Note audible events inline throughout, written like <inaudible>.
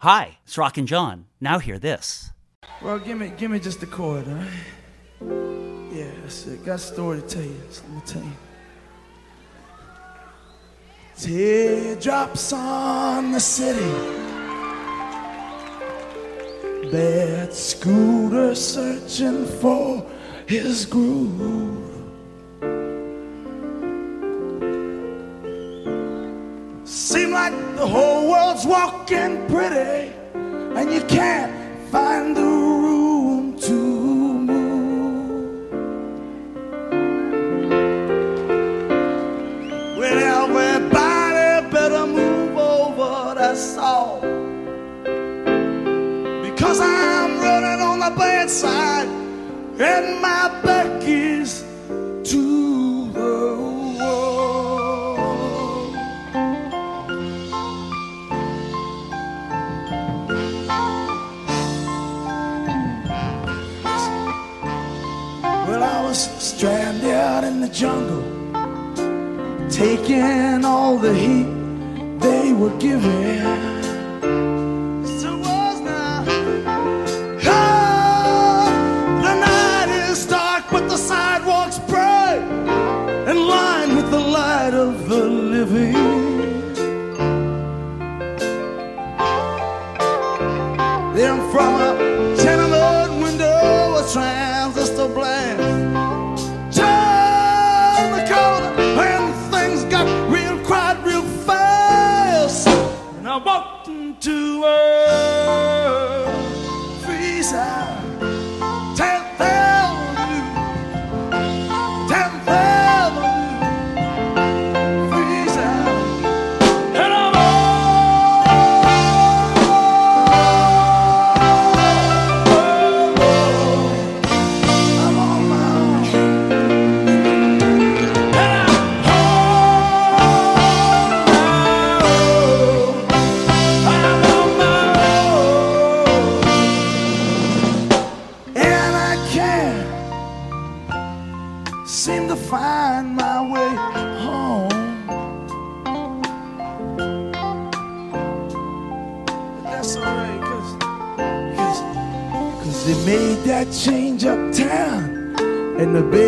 Hi, it's Rock and John. Now hear this. Well, give me, give me just the chord, huh? Yeah, that's it. Got a story to tell you. So let me tell you. Teardrops on the city. That scooter searching for his groove. like the whole world's walking pretty, and you can't find the room to move. Well, everybody better move over, that's all. Because I'm running on the bad side and my back the jungle, taking all the heat they were giving. in the big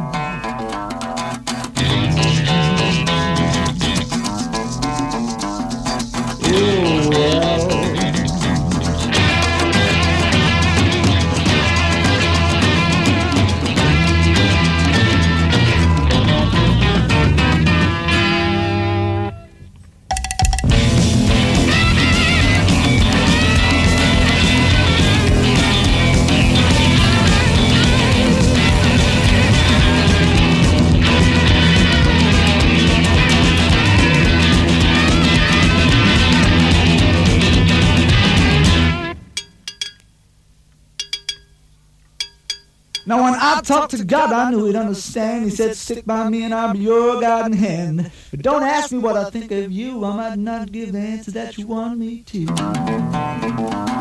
To God, I knew he'd understand. He said, stick by me and I'll be your guiding hand. But don't ask me what I think of you. I might not give the answer that you want me to.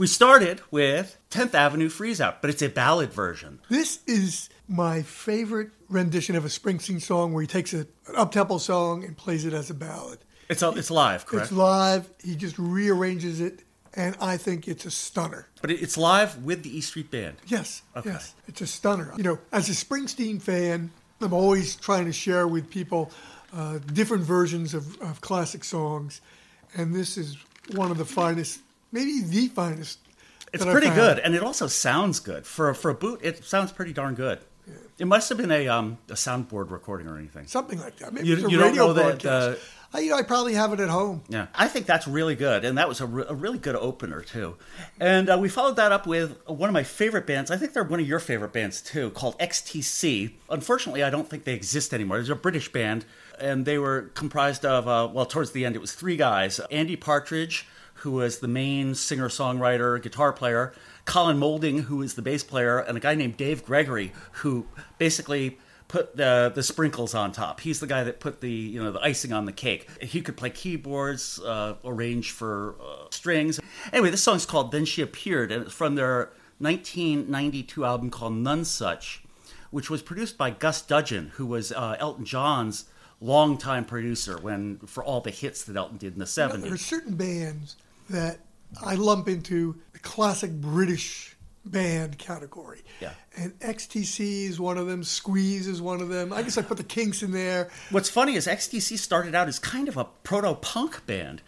We started with 10th Avenue Freeze Out, but it's a ballad version. This is my favorite rendition of a Springsteen song where he takes a, an up-tempo song and plays it as a ballad. It's a, it's live, correct? It's live. He just rearranges it, and I think it's a stunner. but it's live with the E Street Band. Yes, Okay. yes, it's a stunner. You know, as a Springsteen fan, I'm always trying to share with people uh, different versions of, of classic songs, and this is one of the finest, maybe the finest. It's pretty good, and it also sounds good for for a boot. It sounds pretty darn good. It must have been a um, a soundboard recording or anything. something like that. Maybe You- it's a you radio know that, broadcast. I, you know, I probably have it at home. Yeah, I think that's really good, and that was a, re- a really good opener too. And uh, we followed that up with one of my favorite bands. I think they're one of your favorite bands too, called XTC. Unfortunately, I don't think they exist anymore. There's a British band, and they were comprised of uh, well, towards the end, it was three guys: Andy Partridge, who was the main singer-songwriter, guitar player. Colin Moulding, who is the bass player, and a guy named Dave Gregory, who basically put the the sprinkles on top. He's the guy that put the you know the icing on the cake. He could play keyboards, uh, arrange for uh, strings. Anyway, this song's called "Then She Appeared," and it's from their 1992 album called "Nonsuch," which was produced by Gus Dudgeon, who was uh, Elton John's longtime producer when for all the hits that Elton did in the 70s. There are certain bands that I lump into the classic British band category. Yeah. And XTC is one of them. Squeeze is one of them. I guess I put the Kinks in there. What's funny is XTC started out as kind of a proto punk band.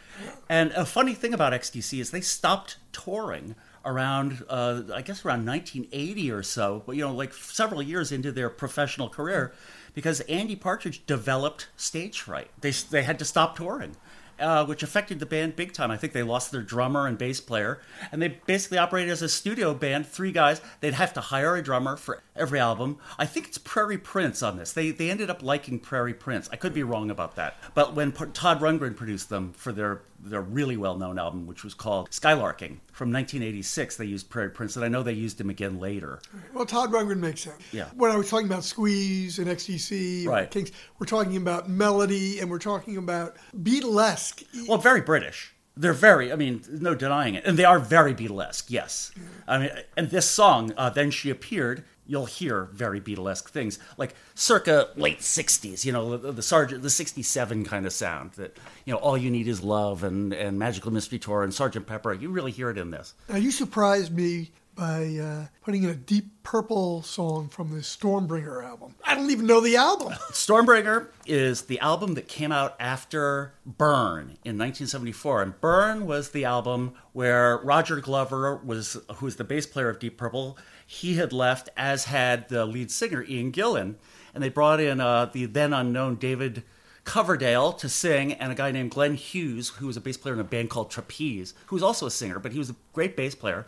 And a funny thing about XTC is they stopped touring around, uh, I guess, around 1980 or so, but, you know, like several years into their professional career, because Andy Partridge developed stage fright. They, they had to stop touring. Uh, which affected the band big time. I think they lost their drummer and bass player, and they basically operated as a studio band, three guys. They'd have to hire a drummer for every album. I think it's Prairie Prince on this. They they ended up liking Prairie Prince. I could be wrong about that, but when P- Todd Rundgren produced them for their their really well known album, which was called Skylarking from 1986, they used Prairie Prince, and I know they used him again later. Well, Todd Rundgren makes sense. Yeah. When I was talking about Squeeze and XTC and Right. Kinks, we're talking about melody and we're talking about Beatlesque. Well, very British. They're very, I mean, no denying it. And they are very Beatlesque, yes. I mean, and this song, uh, Then She Appeared, you'll hear very Beatlesque things, like circa late 60s, you know, the, the Sergeant, the 67 kind of sound that, you know, All You Need Is Love and, and Magical Mystery Tour and Sergeant Pepper. You really hear it in this. Now, you surprised me by uh, putting in a Deep Purple song from the Stormbringer album. I don't even know the album. <laughs> Stormbringer is the album that came out after Burn in 1974, and Burn was the album where Roger Glover was, who was the bass player of Deep Purple. He had left, as had the lead singer Ian Gillan, and they brought in uh, the then unknown David Coverdale to sing, and a guy named Glenn Hughes, who was a bass player in a band called Trapeze, who was also a singer, but he was a great bass player.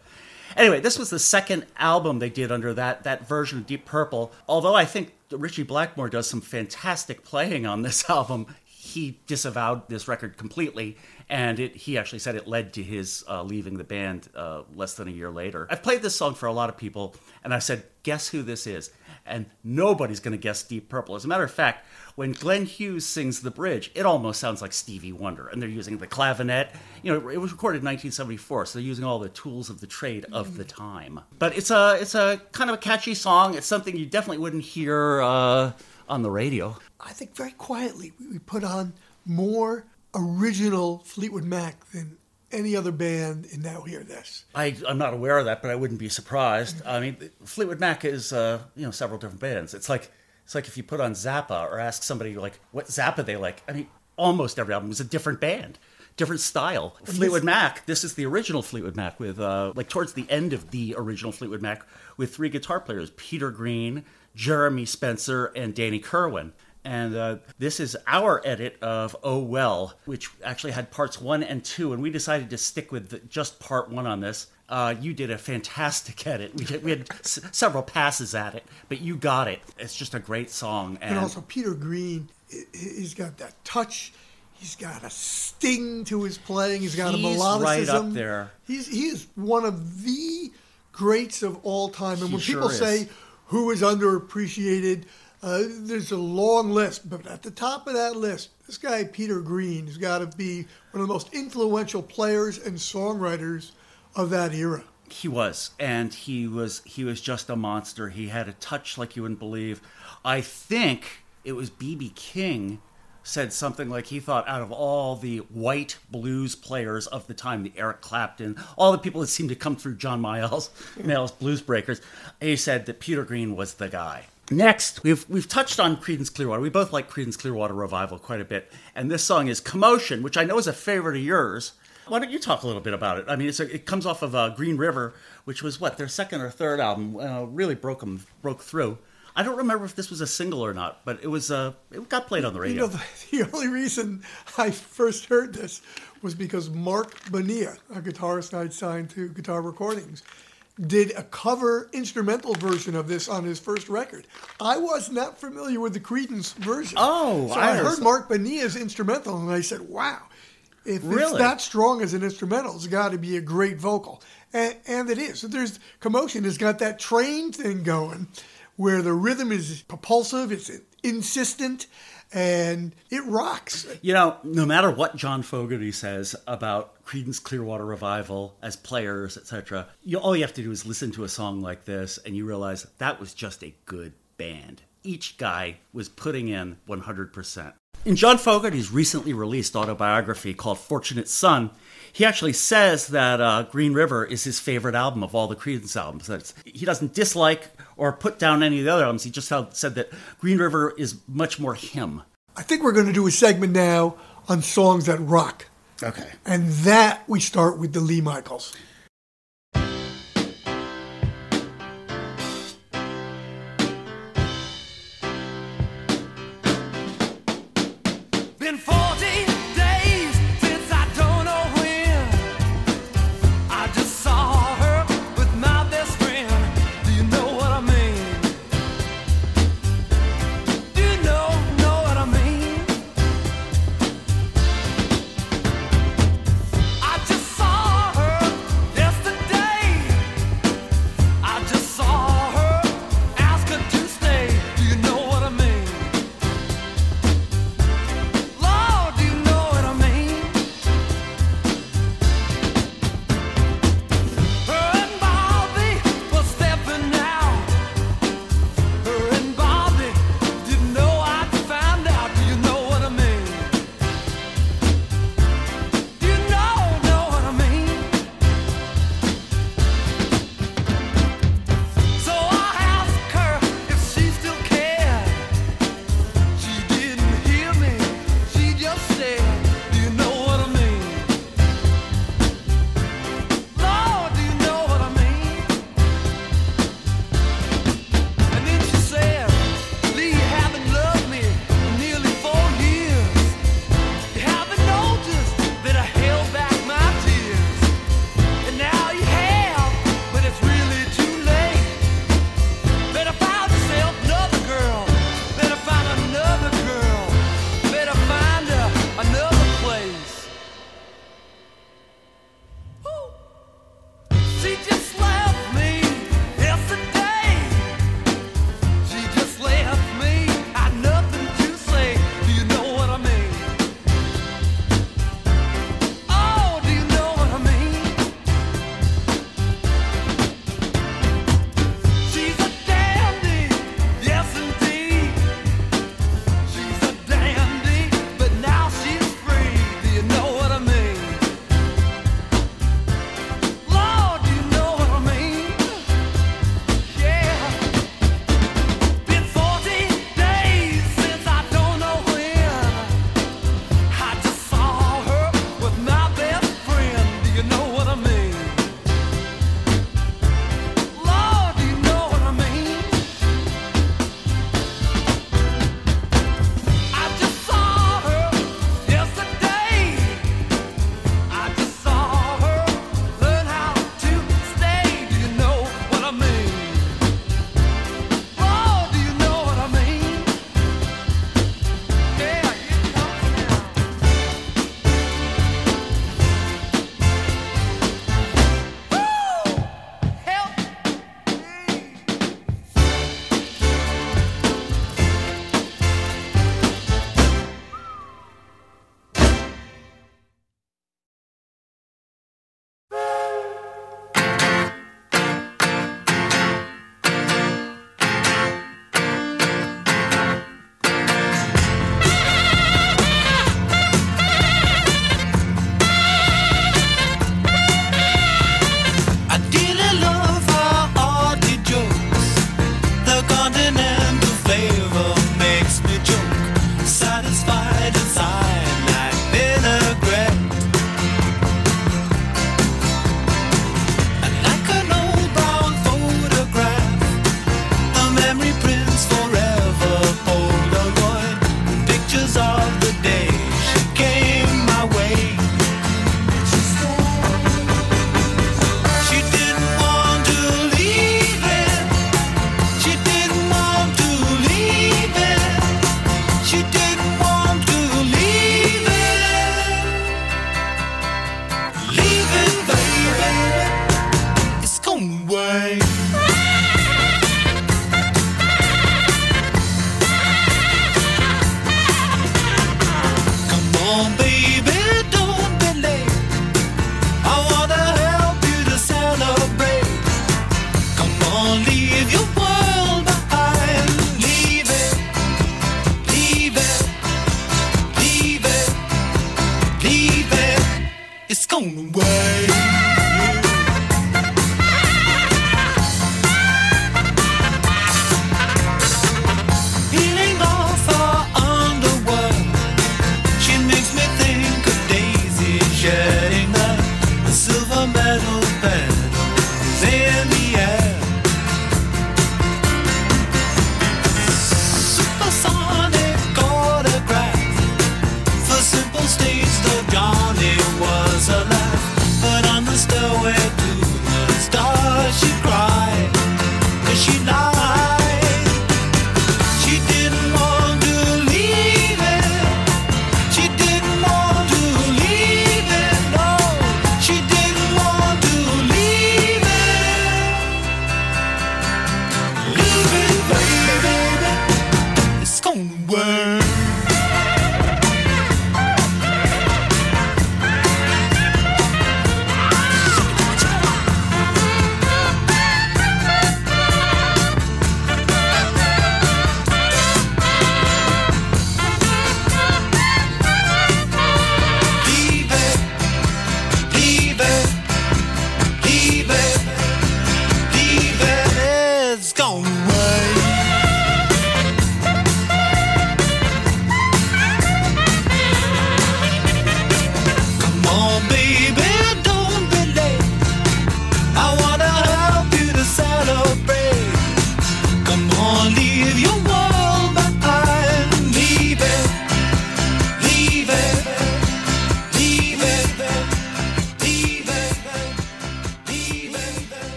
Anyway, this was the second album they did under that that version of Deep Purple. Although I think Ritchie Blackmore does some fantastic playing on this <laughs> album, he disavowed this record completely, and it, he actually said it led to his uh, leaving the band uh, less than a year later. I've played this song for a lot of people, and I said, "Guess who this is?" And nobody's going to guess Deep Purple. As a matter of fact, when Glenn Hughes sings the bridge, it almost sounds like Stevie Wonder, and they're using the clavinet. You know, it was recorded in 1974, so they're using all the tools of the trade of the time. But it's a it's a kind of a catchy song. It's something you definitely wouldn't hear uh, on the radio. I think very quietly we- we put on more original Fleetwood Mac than any other band and Now Hear This. I, I'm not aware of that, but I wouldn't be surprised. I mean, Fleetwood Mac is uh, you know several different bands. It's like it's like if you put on Zappa or ask somebody like what Zappa they like. I mean, almost every album is a different band, different style. Fleetwood Mac. This is the original Fleetwood Mac with uh, like towards the end of the original Fleetwood Mac with three guitar players: Peter Green, Jeremy Spencer, and Danny Kirwan. And uh, this is our edit of Oh Well, which actually had parts one and two, and we decided to stick with the, just part one on this. Uh, you did a fantastic <laughs> edit. We, we had s- several passes at it, but you got it. It's just a great song. And, And also Peter Green, he's got that touch. He's got a sting to his playing. He's got He's a melodicism. right up there. He's he is one of the greats of all time. And He when sure people is. say who is underappreciated, uh, there's a long list. But at the top of that list, this guy Peter Green has got to be one of the most influential players and songwriters of that era. He was, and he was he was just a monster. He had a touch like you wouldn't believe. I think it was BB King said something like he thought out of all the white blues players of the time, the Eric Clapton, all the people that seemed to come through John Mayall's <laughs> Mayall's Blues Breakers, he said that Peter Green was the guy. Next, we've we've touched on Creedence Clearwater. We both like Creedence Clearwater Revival quite a bit, and this song is "Commotion," which I know is a favorite of yours. Why don't you talk a little bit about it? I mean, it's a, it comes off of uh, Green River, which was what their second or third album. Uh, really broke them broke through. I don't remember if this was a single or not, but it was. Uh, it got played on the You radio. know, the, <laughs> the only reason I first heard this was because Marc Bonilla, a guitarist I'd signed to Guitar Recordings, did a cover instrumental version of this on his first record. I was not familiar with the Creedence version. Oh, so I I, heard Marc Bonilla's instrumental, and I said, "Wow, if it's that strong as an instrumental, it's got to be a great vocal." And, and it is. So there's commotion. Has got that train thing going, where the rhythm is propulsive, it's insistent, and it rocks. You know, no matter what John Fogerty says about Creedence Clearwater Revival as players, etc., all you have to do is listen to a song like this, and you realize that was just a good band. Each guy was putting in 100%. In John Fogerty's recently released autobiography called Fortunate Son, he actually says that uh, Green River is his favorite album of all the Creedence albums. That's, he doesn't dislike or put down any of the other albums. He just said that Green River is much more him. I think we're going to do a segment now on songs that rock. Okay. And that we start with the Lee Michaels.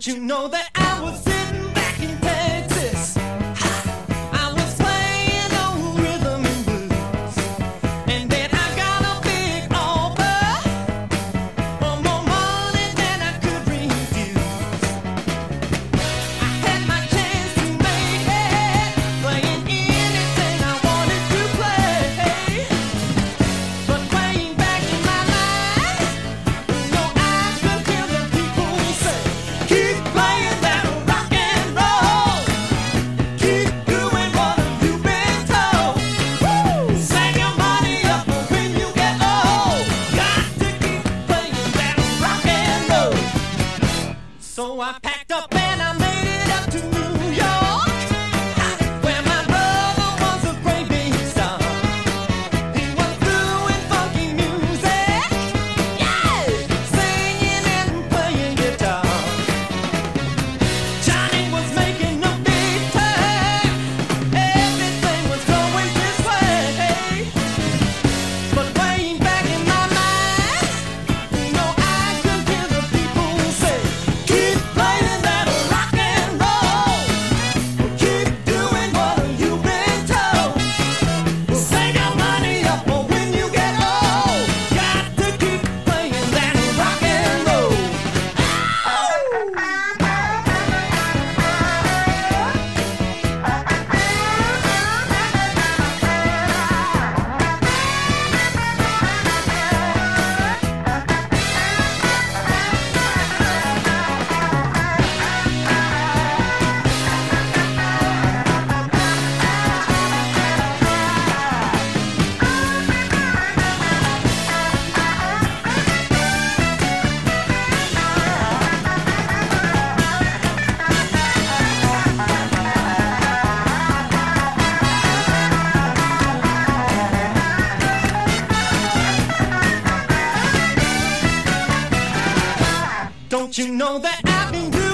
You know that I Don't you know that I've been good?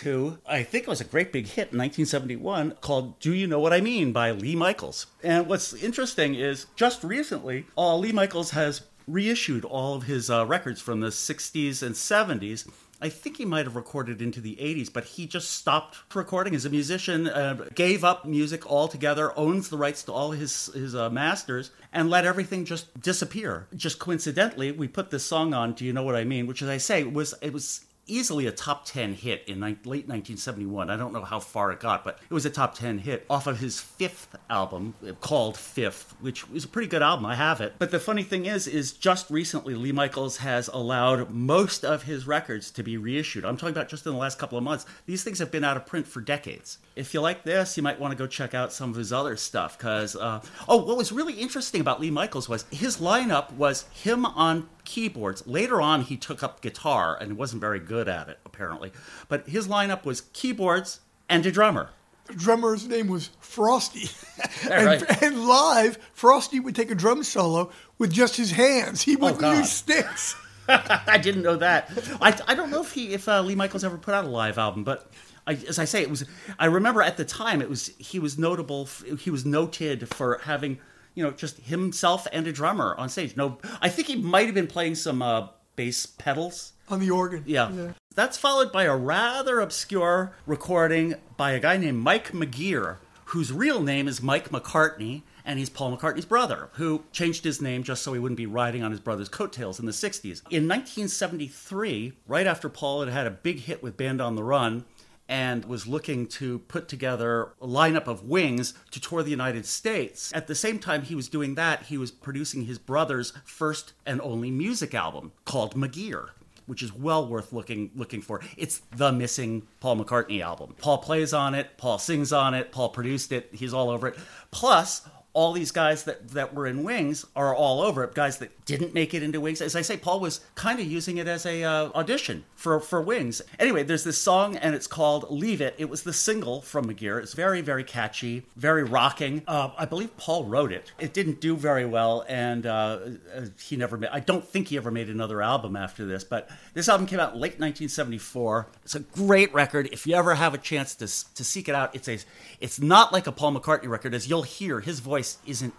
To, I think it was a great big hit in 1971 called Do You Know What I Mean by Lee Michaels. And what's interesting is just recently, uh, Lee Michaels has reissued all of his uh, records from the 60s and 70s. I think he might have recorded into the 80s, but he just stopped recording as a musician, uh, gave up music altogether, owns the rights to all his, his uh, masters, and let everything just disappear. Just coincidentally, we put this song on, Do You Know What I Mean? Which, as I say, was it was easily a top 10 hit in ni- late 1971. I don't know how far it got, but it was a top 10 hit off of his fifth album called Fifth, which is a pretty good album. I have it. But the funny thing is, is just recently Lee Michaels has allowed most of his records to be reissued. I'm talking about just in the last couple of months. These things have been out of print for decades. If you like this, you might want to go check out some of his other stuff. Because, uh, oh, what was really interesting about Lee Michaels was his lineup was him on keyboards. Later on, he took up guitar and it wasn't very good at it, apparently. But his lineup was keyboards and a drummer. The drummer's name was Frosty. <laughs> and, right. and live, Frosty would take a drum solo with just his hands. He wouldn't God. use sticks. <laughs> I didn't know that. I, I don't know if he if uh, Lee Michaels ever put out a live album, but I, as I say, it was. I remember at the time it was he was notable. He was noted for having you know just himself and a drummer on stage. No, I think he might have been playing some uh, bass pedals. On the organ. Yeah. That's followed by a rather obscure recording by a guy named Mike McGear, whose real name is Mike McCartney, and he's Paul McCartney's brother, who changed his name just so he wouldn't be riding on his brother's coattails in the 60s. In 1973, right after Paul had had a big hit with Band on the Run, and was looking to put together a lineup of wings to tour the United States. At the same time he was doing that, he was producing his brother's first and only music album called McGear which is well worth looking looking for. It's the missing Paul McCartney album. Paul plays on it, Paul sings on it, Paul produced it, he's all over it. Plus, all these guys that, that were in Wings are all over it. Guys that didn't make it into Wings. As I say, Paul was kind of using it as a uh, audition for, for Wings. Anyway, there's this song and it's called Leave It. It was the single from McGear. It's very, very catchy, very rocking. Uh, I believe Paul wrote it. It didn't do very well and uh, uh, he never made, I don't think he ever made another album after this, but this album came out late 1974. It's a great record. If you ever have a chance to, to seek it out, it's a, it's not like a Paul McCartney record. As you'll hear, his voice isn't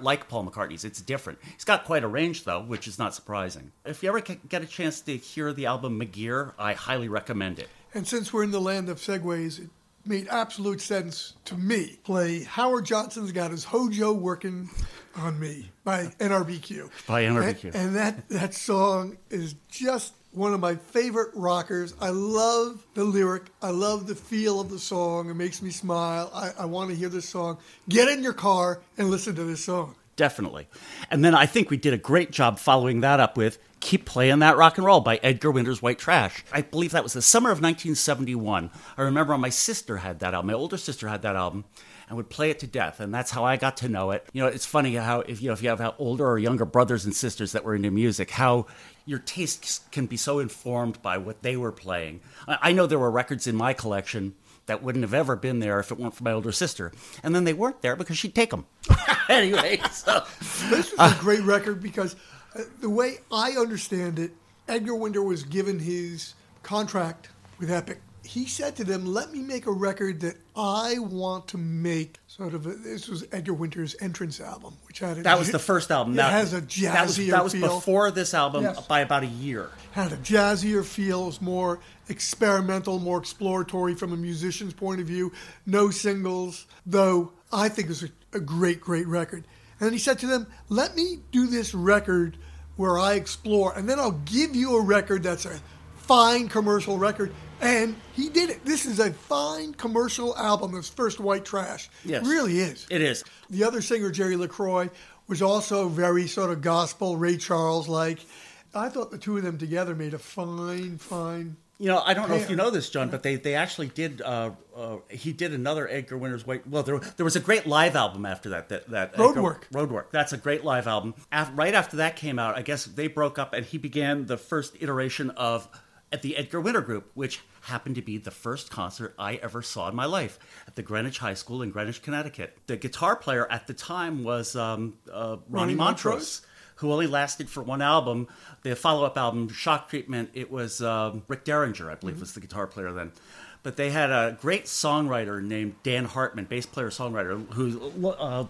like Paul McCartney's. It's different. He's got quite a range, though, which is not surprising. If you ever get a chance to hear the album McGear, I highly recommend it. And since we're in the land of segues, it made absolute sense to me. Play Howard Johnson's Got His Hojo Working on Me by NRBQ. By NRBQ. And, and that, that song is just one of my favorite rockers. I love the lyric. I love the feel of the song. It makes me smile. I, I want to hear this song. Get in your car and listen to this song. Definitely. And then I think we did a great job following that up with Keep Playing That Rock and Roll by Edgar Winter's White Trash. I believe that was the summer of 1971. I remember my sister had that album. My older sister had that album and would play it to death. And that's how I got to know it. You know, it's funny how if you know if you have older or younger brothers and sisters that were into music, how your tastes can be so informed by what they were playing. I know there were records in my collection that wouldn't have ever been there if it weren't for my older sister. And then they weren't there because she'd take them. <laughs> anyway, so This was a great record because uh, the way I understand it, Edgar Winter was given his contract with Epic. He said to them, "Let me make a record that I want to make." Sort of. A, this was Edgar Winter's entrance album, which had a that was the first album. It that, has a that was, that was feel. before this album Yes. by about a year. had a jazzier feel, it was more experimental, more exploratory from a musician's point of view. No singles, though I think it was a, a great, great record. And he said to them, Let me do this record where I explore, and then I'll give you a record that's a fine commercial record. And he did it. This is a fine commercial album, his first white trash. Yes. It really is. It is. The other singer, Jerry LaCroix, was also very sort of gospel, Ray Charles like. I thought the two of them together made a fine, fine. You know, I don't know if you know this, John, but they, they actually did. Uh, uh, he did another Edgar Winter's White. Well, there, there was a great live album after that. That that Edgar- Roadwork. Roadwork. That's a great live album. Right after that came out, I guess they broke up, and he began the first iteration of at the Edgar Winter Group, which happened to be the first concert I ever saw in my life at the Greenwich High School in Greenwich, Connecticut. The guitar player at the time was um, uh, Ronnie, Ronnie Montrose Montrose? who only lasted for one album. The follow up album, Shock Treatment, it was um, Rick Derringer, I believe, was the guitar player then. But they had a great songwriter named Dan Hartman, bass player songwriter, who uh,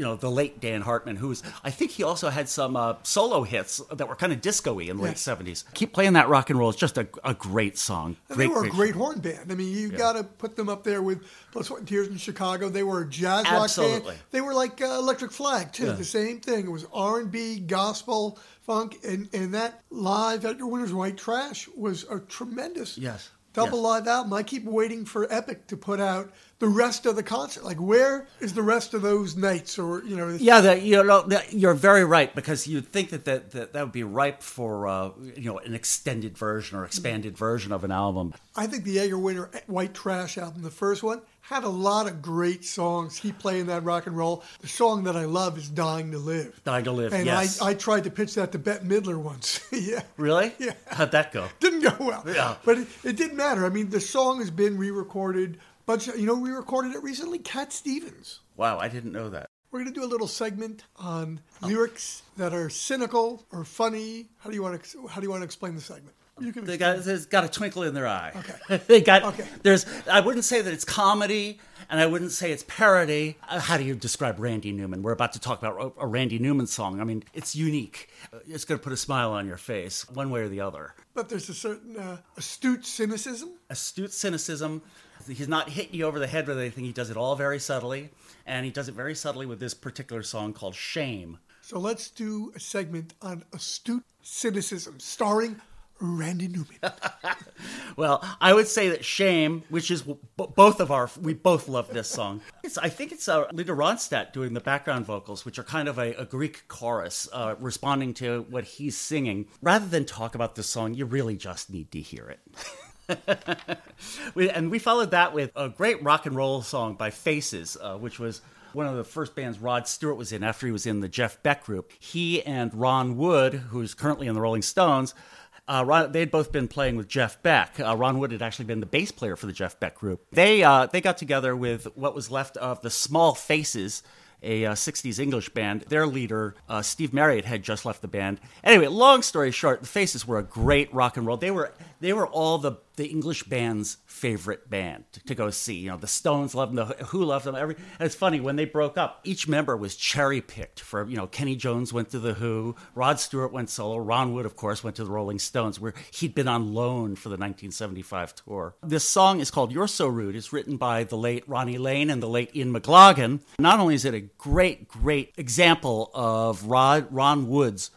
you know, the late Dan Hartman, who's, I think he also had some uh, solo hits that were kind of disco y in the late 70s. Keep playing that rock and roll. It's just a, a great song. Great, they were a great horn band. I mean, you got to put them up there with Blood, Sweat, and Tears in Chicago. They were a jazz rock band. They were like uh, Electric Flag too. The same thing. It was R and B, gospel, funk, and and that live Edgar Winter's White Trash was a tremendous. Yes. Double Yes. live album. I keep waiting for Epic to put out the rest of the concert. Like, where is the rest of those nights? Or you know, Yeah, the, you know, the, you're very right because you'd think that that, that, that would be ripe for uh, you know an extended version or expanded version of an album. I think the Edgar Winter White Trash album, the first one, had a lot of great songs. Keep playing that rock and roll. The song that I love is "Dying to Live." Dying to Live, And yes. I, I tried to pitch that to Bette Midler once. <laughs> yeah, Really? Yeah. How'd that go? didn't go well. Yeah. But it, it didn't matter. I mean, the song has been re-recorded. Of, you know, we recorded it recently. Cat Stevens. Wow, I didn't know that. We're going to do a little segment on lyrics that are cynical or funny. How do you want to How do you want to explain the segment? You can They got, there's got a twinkle in their eye. Okay. <laughs> they got Okay. there's. I wouldn't say that it's comedy, and I wouldn't say it's parody. Uh, How do you describe Randy Newman? We're about to talk about a, a Randy Newman song. I mean, it's unique. Uh, It's going to put a smile on your face, one way or the other. But there's a certain uh, astute cynicism. astute cynicism. He's not hitting you over the head with anything. He does it all very subtly, and he does it very subtly with this particular song called "Shame." So let's do a segment on astute cynicism, starring Randy Newman. <laughs> Well, I would say that "Shame," which is b- both of our, we both love this song. It's, I think it's uh, Linda Ronstadt doing the background vocals, which are kind of a, a Greek chorus, uh, responding to what he's singing. Rather than talk about this song, you really just need to hear it. <laughs> we, and we followed that with a great rock and roll song by Faces, uh, which was one of the first bands Rod Stewart was in after he was in the Jeff Beck group. He and Ron Wood, who's currently in the Rolling Stones, uh, Ron, they'd both been playing with Jeff Beck. Uh, Ron Wood had actually been the bass player for the Jeff Beck group. They uh, they got together with what was left of the Small Faces, a uh, 60s English band. Their leader, uh, Steve Marriott, had just left the band. Anyway, long story short, the Faces were a great rock and roll. They were they were all the the English band's favorite band to, to go see. You know, the Stones loved them, the Who loved them. Every it's funny when they broke up, each member was cherry picked. For you know, Kenny Jones went to the Who, Rod Stewart went solo, Ron Wood, of course, went to the Rolling Stones, where he'd been on loan for the 1975 tour. This song is called "You're So Rude." It's written by the late Ronnie Lane and the late Ian McLagan. Not only is it a great, great example of Rod Ron Wood's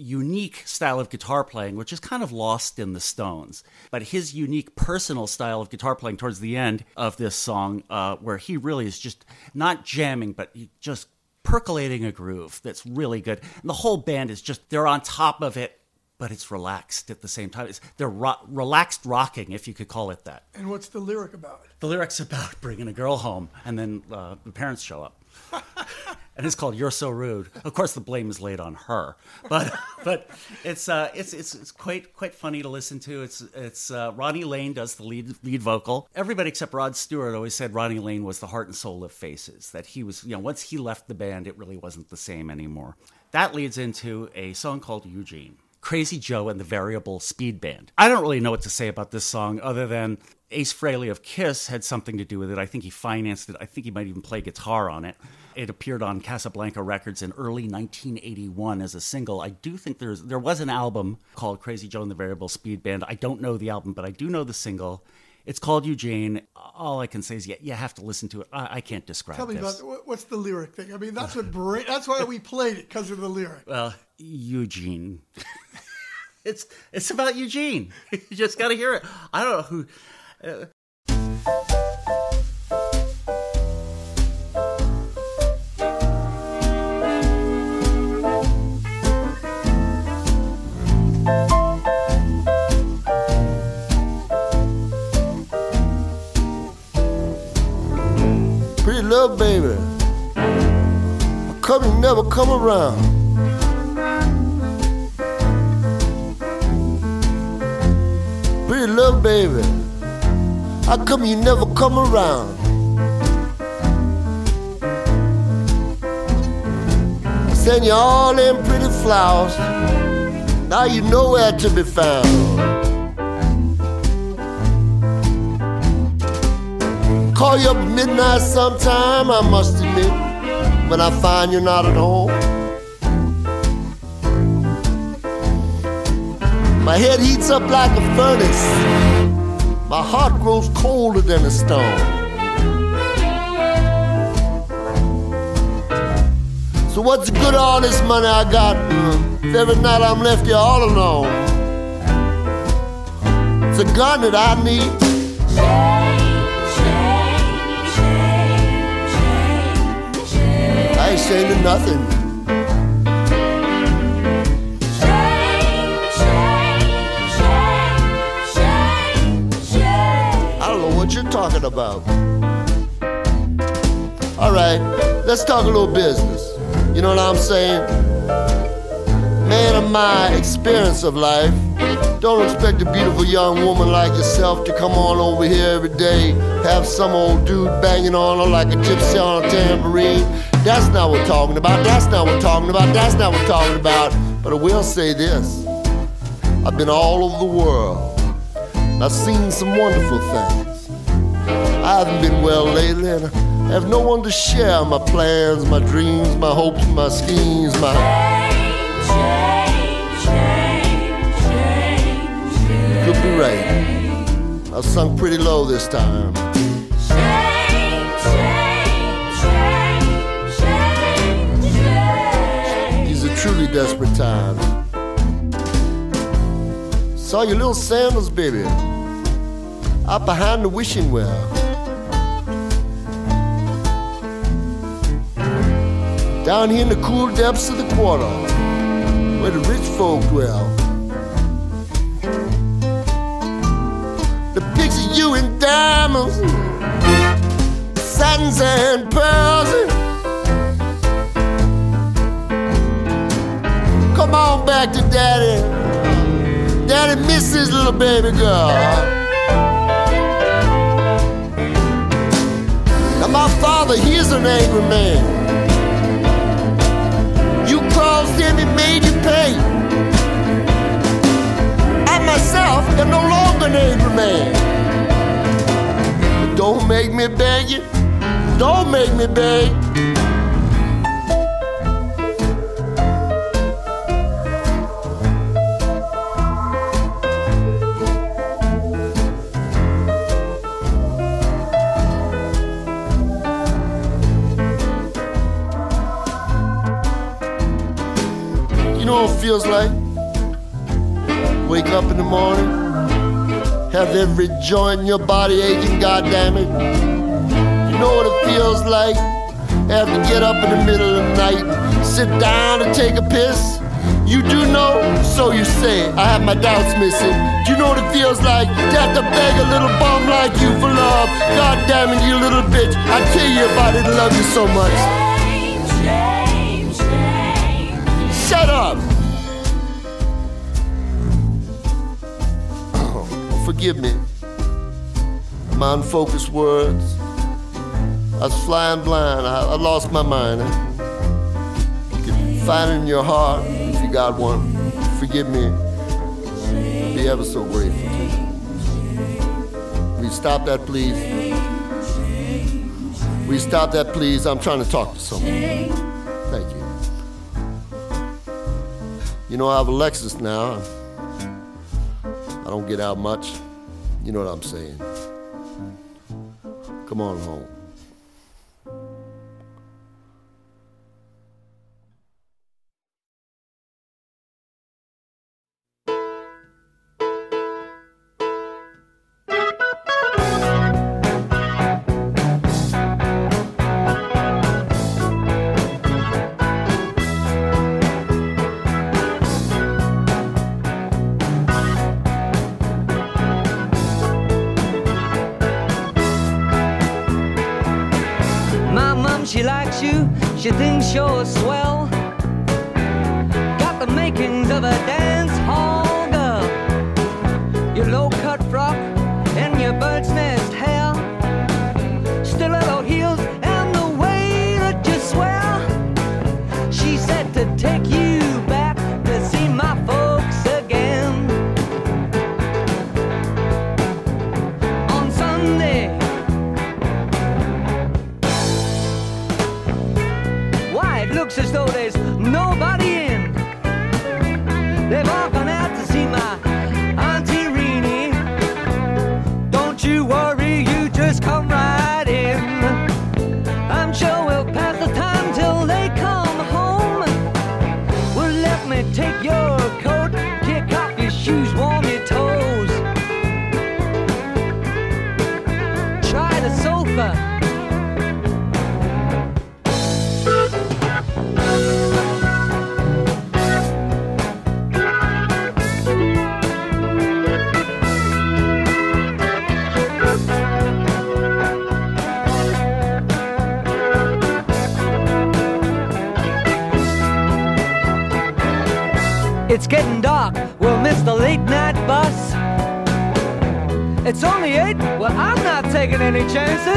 unique style of guitar playing, which is kind of lost in the Stones. But his unique personal style of guitar playing towards the end of this song, uh, where he really is just not jamming, but just percolating a groove that's really good. And the whole band is just, they're on top of it. But it's relaxed at the same time. It's, they're ro- relaxed rocking, if you could call it that. and what's the lyric about? The lyrics about bringing a girl home, and then uh, the parents show up. <laughs> and it's called "You're So Rude." Of course, the blame is laid on her, but <laughs> but it's uh, it's it's it's quite quite funny to listen to. It's it's uh, Ronnie Lane does the lead lead vocal. Everybody except Rod Stewart always said Ronnie Lane was the heart and soul of Faces. That he was you know once he left the band, it really wasn't the same anymore. That leads into a song called Eugene. Crazy Joe and the Variable Speed Band. I don't really know what to say about this song other than Ace Frehley of Kiss had something to do with it. I think he financed it. I think he might even play guitar on it. It appeared on Casablanca Records in early 1981 as a single. I do think there's there was an album called Crazy Joe and the Variable Speed Band. I don't know the album, but I do know the single. It's called Eugene. All I can say is, yeah, you have to listen to it. I, I can't describe Tell me this. about what's the lyric thing. I mean, that's what bra- that's why we played it because of the lyric. Well, Eugene. <laughs> it's it's about Eugene. <laughs> you just got to hear it. I don't know who. Pretty little baby, come you never come around? Pretty little baby, how come you never come around? Send you all them pretty flowers, now you nowhere to be found. Call you up at midnight sometime, I must admit, when I find you're not at home. My head heats up like a furnace, my heart grows colder than a stone. So what's the good all this money I got if every night I'm left here all alone? It's a gun that I need. I ain't saying nothing. Talking about. All right, let's talk a little business. You know what I'm saying? Man of my experience of life, don't expect a beautiful young woman like yourself to come on over here every day, have some old dude banging on her like a gypsy on a tambourine. That's not what we're talking about. That's not what we're talking about. That's not what we're talking about. But I will say this I've been all over the world. I've seen some wonderful things. I haven't been well lately, and I have no one to share my plans, my dreams, my hopes, my schemes, my. Change, change, change. Could be right. I sung pretty low this time. These are truly desperate times. Saw your little sandals, baby, out behind the wishing well. Down here in the cool depths of the quarter, where the rich folk dwell. The of you in diamonds, satins and pearls. Come on back to daddy. Daddy misses little baby girl. Now my father, he's an angry man. Myself am no longer an angry man. But don't make me beg you. Don't make me beg. You know what it feels like? Morning, have every joint in your body aching, goddamn it. You know what it feels like? Have to get up in the middle of the night, sit down and take a piss. You do know, so you say. I have my doubts missing. Do you know what it feels like to have to beg a little bum like you for love? God damn it, you little bitch. I'd kill you if I didn't love you so much. shut up. Forgive me. My unfocused words. I was flying blind. I, I lost my mind. You can find it in your heart if you got one. Forgive me. I'd be ever so grateful to you. You stop that, please? You stop that, please? I'm trying to talk to someone. Thank you. You know, I have a Lexus now. I don't get out much. You know what I'm saying. Come on home. Chances.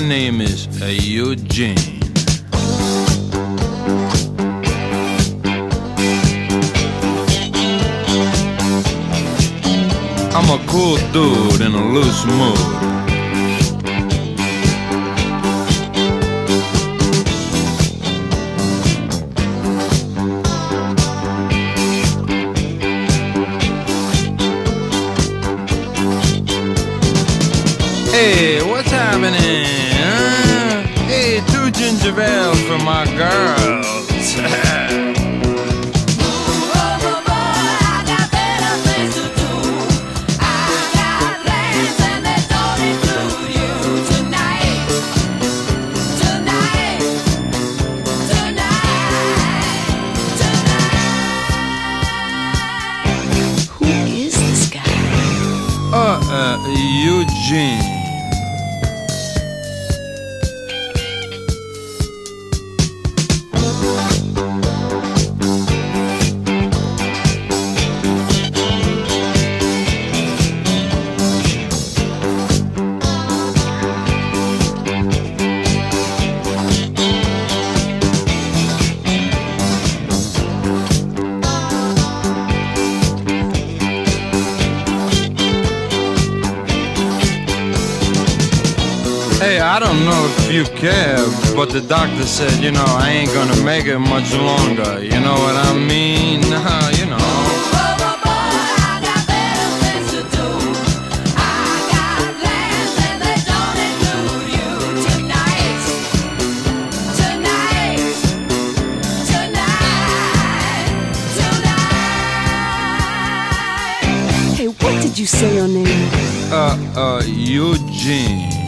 My name is Eugene. I'm a cool dude in a loose mood. Ginger for my girls. Who is this guy? uh, uh, Eugene. But the doctor said, you know, I ain't gonna make it much longer. You know what I mean? <laughs> you know. Hey, what did you say your name? Uh, uh, Eugene.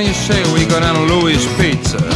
You say we go down to Louis Pizza?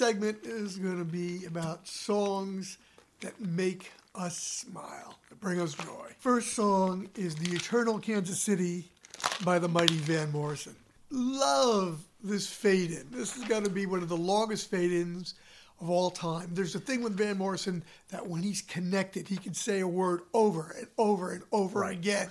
Segment is going to be about songs that make us smile, that bring us joy. First song is The Eternal Kansas City by the mighty Van Morrison. Love this fade in. This is going to be one of the longest fade ins of all time. There's a thing with Van Morrison that when he's connected, he can say a word over and over and over again.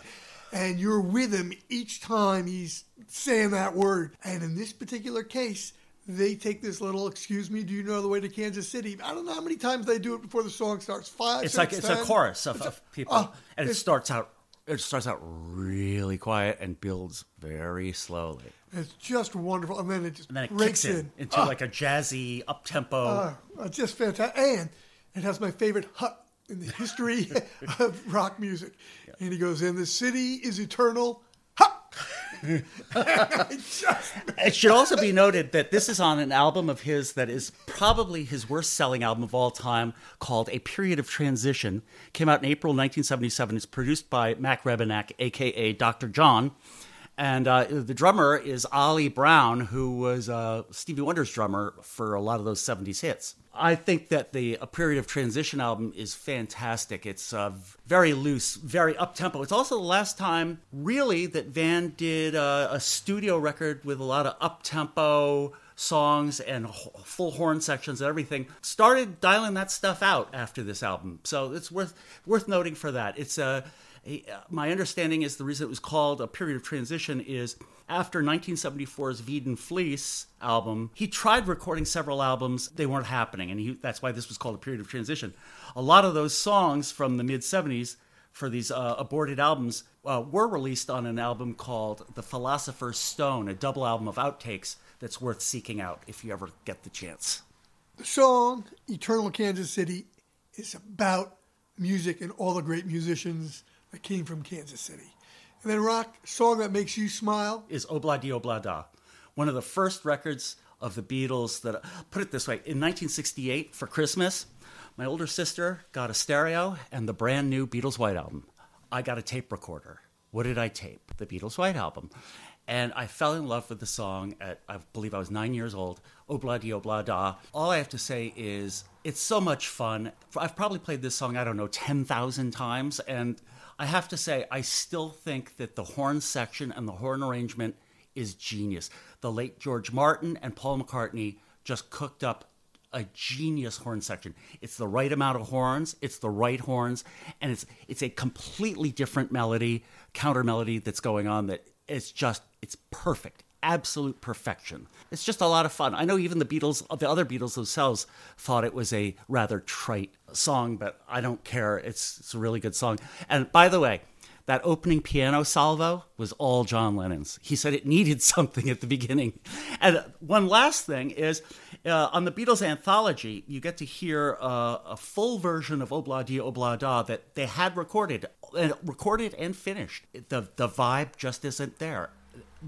And you're with him each time he's saying that word. And in this particular case, they take this little excuse me do you know the way to kansas city? I don't know how many times they do it before the song starts. Five It's like it's a chorus of, of people, oh, and it starts out. It starts out really quiet and builds very slowly, it's just wonderful. And then it just and then it breaks kicks in, in, into Ah, like a jazzy up tempo. ah, it's just fantastic. And it has my favorite hut in the history <laughs> of rock music. And he goes in the city is eternal <laughs> It should also be noted that this is on an album of his that is probably his worst selling album of all time called A Period of Transition. Came out in April 1977. It's produced by Mac Rebennack, aka Dr. John. And uh, the drummer is Ollie Brown, who was uh, Stevie Wonder's drummer for a lot of those 70s hits. I think that the A Period of Transition album is fantastic. It's uh, very loose, very up tempo. It's also the last time, really, that Van did uh, a studio record with a lot of up tempo songs and full horn sections and everything. Started dialing that stuff out after this album, so it's worth worth noting for that. It's a a- my understanding is the reason it was called a period of transition is after 1974's Veedon Fleece album, he tried recording several albums. They weren't happening, and he, that's why this was called a period of transition. A lot of those songs from the mid 70s for these uh, aborted albums uh, were released on an album called The Philosopher's Stone, a double album of outtakes that's worth seeking out if you ever get the chance. The song Eternal Kansas City is about music and all the great musicians that came from Kansas City. And then rock song that makes you smile. is Obla Di Obla Da, one of the first records of the Beatles that, put it this way, in 1968 for Christmas, my older sister got a stereo and the brand new Beatles White Album. I got a tape recorder. What did I tape? The Beatles White Album. And I fell in love with the song at, I believe I was nine years old, Obla Di Obla Da. All I have to say is, it's so much fun. I've probably played this song, I don't know, 10,000 times. And I have to say, I still think that the horn section and the horn arrangement is genius. The late George Martin and Paul McCartney just cooked up a genius horn section. It's the right amount of horns, it's the right horns, and it's it's a completely different melody, counter melody that's going on that it's just it's perfect. Absolute perfection. It's just a lot of fun. I know even the Beatles, the other Beatles themselves, thought it was a rather trite song, but I don't care. It's, it's a really good song. And by the way, that opening piano salvo was all John Lennon's. He said it needed <laughs> something at the beginning. And one last thing is uh, on the Beatles anthology, you get to hear uh, a full version of Obla Di Obla Da that they had recorded, and recorded and finished. The the vibe just isn't there.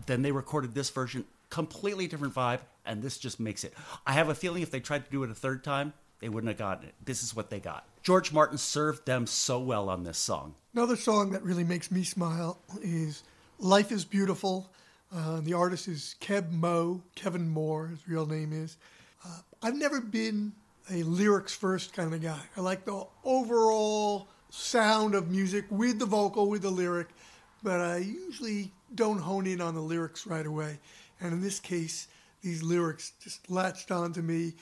Then they recorded this version, completely different vibe, and this just makes it. I have a feeling if they tried to do it a third time, they wouldn't have gotten it. This is what they got. George Martin served them so well on this song. Another song that really makes me smile is Life is Beautiful. Uh, the artist is Keb Mo, Kevin Moore, his real name is. Uh, I've never been a lyrics first kind of guy. I like the overall sound of music with the vocal, with the lyric, but I usually don't hone in on the lyrics right away. And in this case, these lyrics just latched on to me.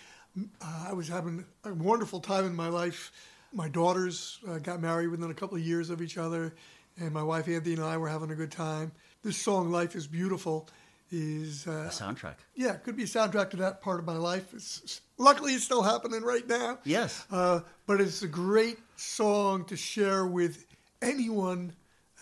Uh, I was having a wonderful time in my life. My daughters uh, got married within a couple of years of each other, and my wife Anthony and I were having a good time. This song, "Life Is Beautiful," is uh, A soundtrack. yeah, it could be a soundtrack to that part of my life. It's, luckily, it's still happening right now. Yes. Uh, but it's a great song to share with anyone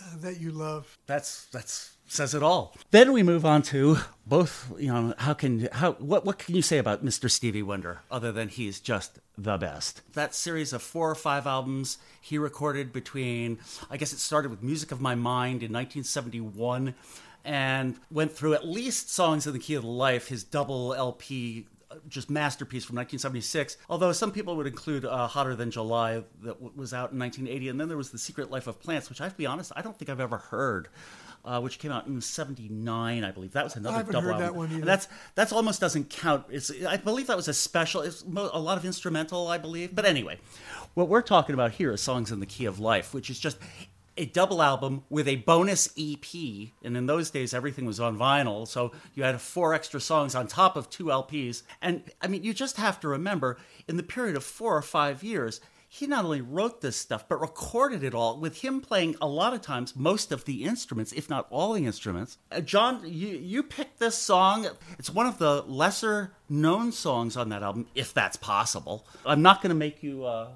uh, that you love. That's that's says it all. Then we move on to both. You know, how can how what what can you say about Mr. Stevie Wonder other than he's just the best? That series of four or five albums he recorded between, I guess it started with Music of My Mind in 1971, and went through at least Songs in the Key of Life, his double LP just masterpiece from 1976. Although some people would include uh, "Hotter Than July" that w- was out in 1980, and then there was "The Secret Life of Plants," which I have to be honest, I don't think I've ever heard. Uh, which came out in '79, I believe. That was another I haven't double heard that album. one And either. that's that's almost doesn't count. It's I believe that was a special. It's a lot of instrumental, I believe. But anyway, what we're talking about here is "Songs in the Key of Life," which is just a double album with a bonus EP. And in those days, everything was on vinyl. So you had four extra songs on top of two LPs. And I mean, you just have to remember in the period of four or five years, he not only wrote this stuff, but recorded it all with him playing a lot of times most of the instruments, if not all the instruments. Uh, John, you, you picked this song. It's one of the lesser known songs on that album, if that's possible. I'm not going to make you. Uh,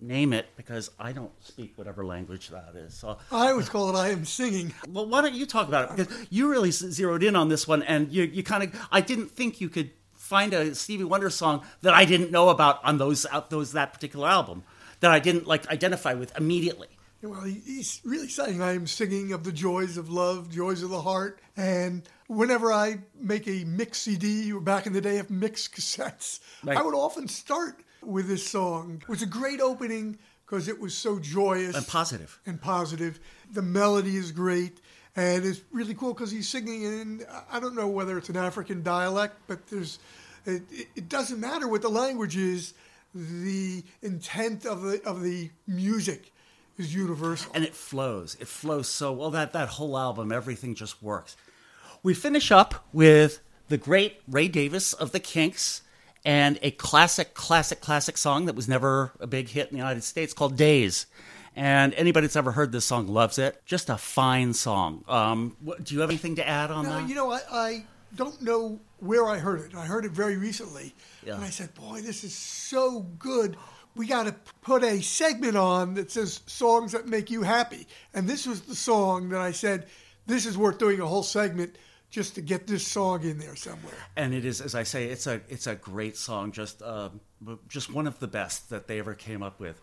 Name it because I don't speak whatever language that is. So I always call it "I Am Singing." well, why don't you talk about it? Because you really zeroed in on this one, and you, you kind of. I didn't think you could find a Stevie Wonder song that I didn't know about on those out those that particular album that I didn't like identify with immediately. Well, he's really saying I am singing of the joys of love, joys of the heart. And whenever I make a mix CD, or back in the day of mix cassettes, Right. I would often start with this song. It was a great opening because it was so joyous And positive. and positive. The melody is great. And it's really cool because he's singing in, I don't know whether it's an African dialect, but there's, it, it- it doesn't matter what the language is. The intent of the of the music is universal. and it flows. It flows so well. That that whole album, everything just works. We finish up with the great Ray Davies of the Kinks and a classic, classic, classic song that was never a big hit in the United States called "Days." And anybody that's ever heard this song loves it. Just a fine song. Um, what, do you have anything to add on No, that? you know, I, I don't know where I heard it. I heard it very recently, Yeah. and I said, "Boy, this is so good." We got to put a segment on that says songs that make you happy, and this was the song that I said, "This is worth doing a whole segment just to get this song in there somewhere." and it is, as I say, it's a it's a great song. Just uh, just one of the best that they ever came up with.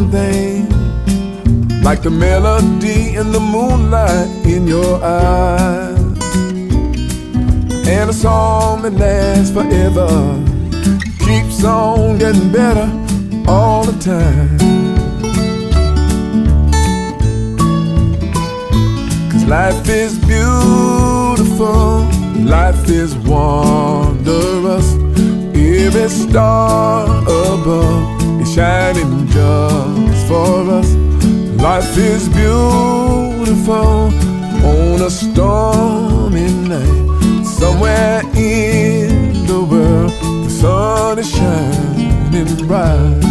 Most important thing, like the melody in the moonlight in your eyes, and a song that lasts forever keeps on getting better all the time. Cause life is beautiful, life is wondrous. Every star above shining just for us. Life is beautiful on a stormy night. Somewhere in the world, the sun is shining bright.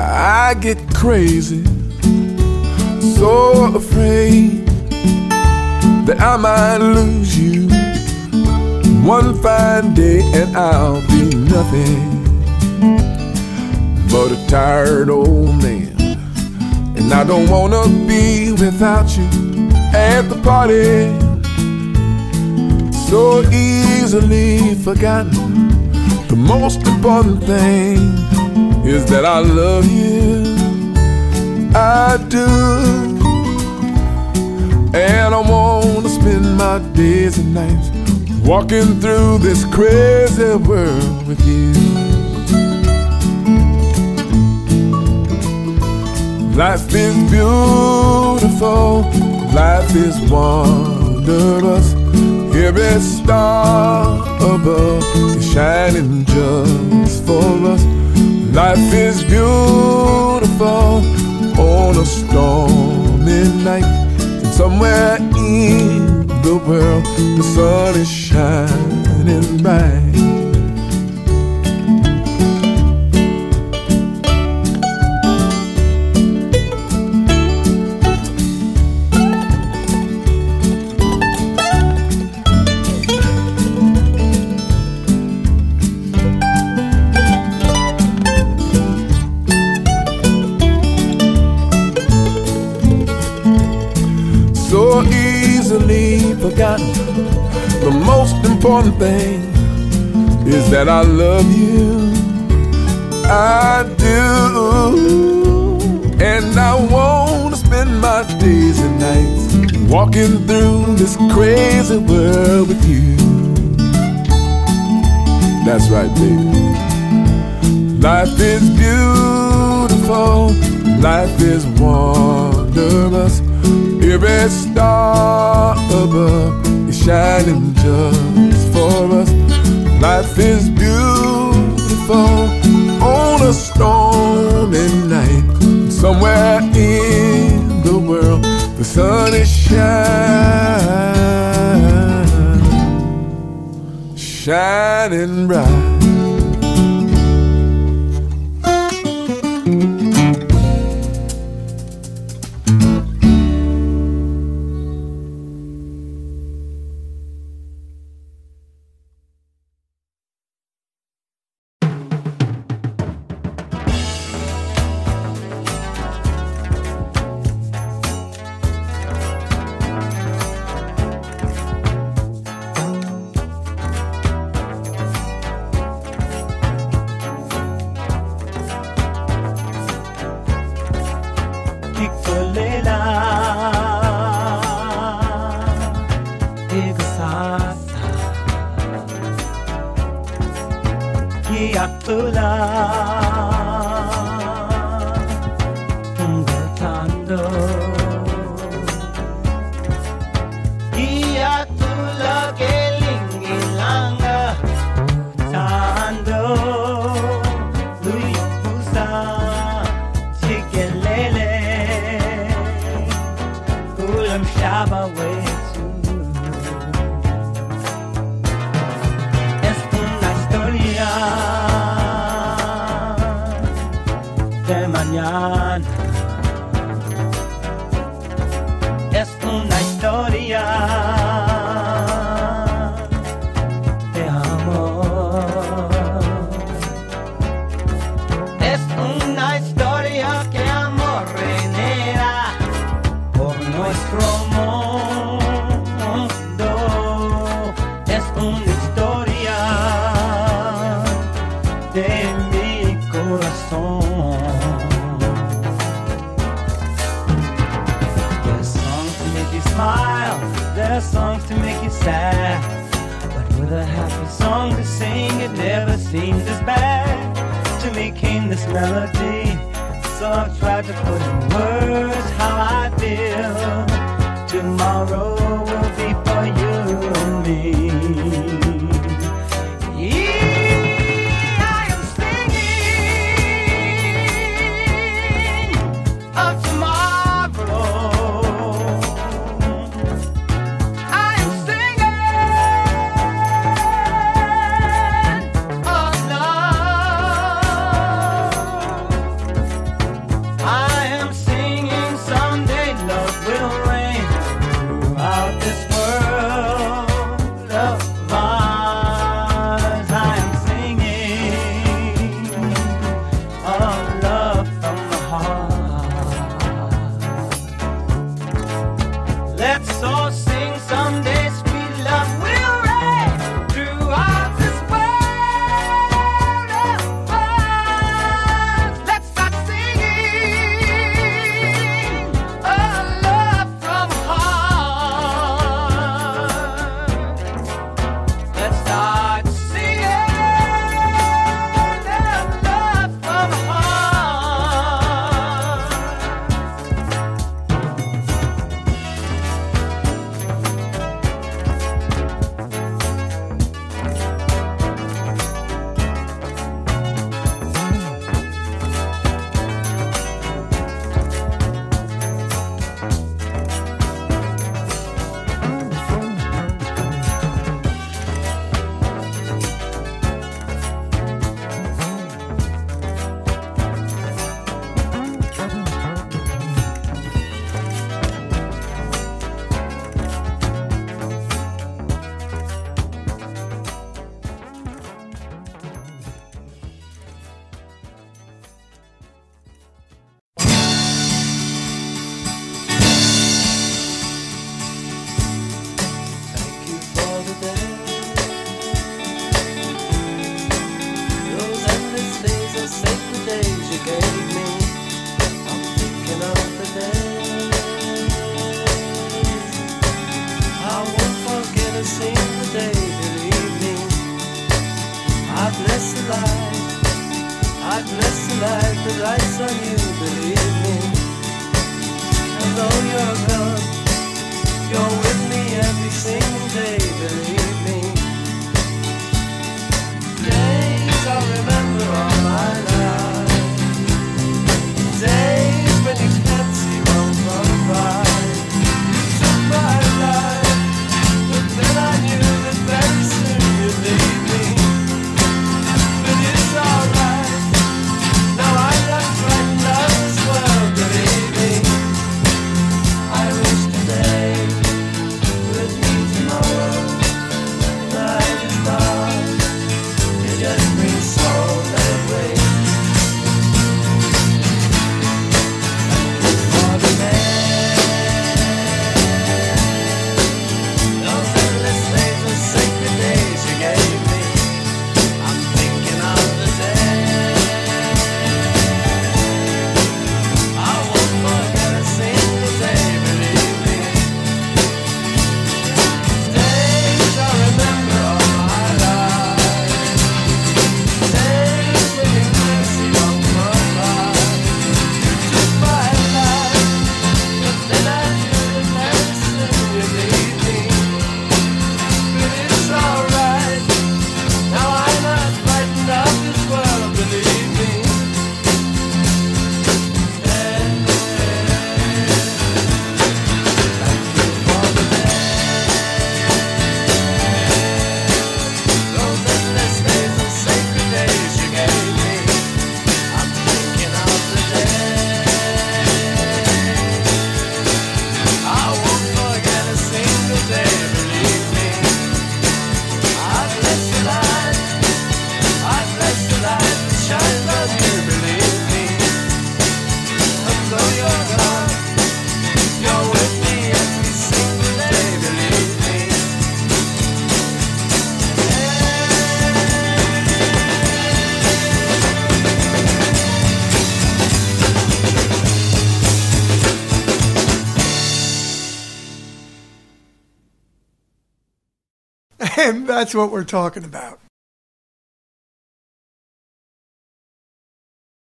I get crazy, so afraid that I might lose you one fine day and I'll be nothing but a tired old man. And I don't wanna be without you at the party. So easily forgotten. The most important thing is that I love you. I do. And I wanna spend my days and nights walking through this crazy world with you. Life is beautiful, life is wondrous. Every star above is shining just for us. Life is beautiful on a stormy night. Somewhere the world, the sun is shining is beautiful, life is wondrous. Every star above is shining just for us. Life is beautiful on a stormy night. Somewhere in the world, the sun is shining, shining bright. This melody, so I've tried to put in words that's what we're talking about.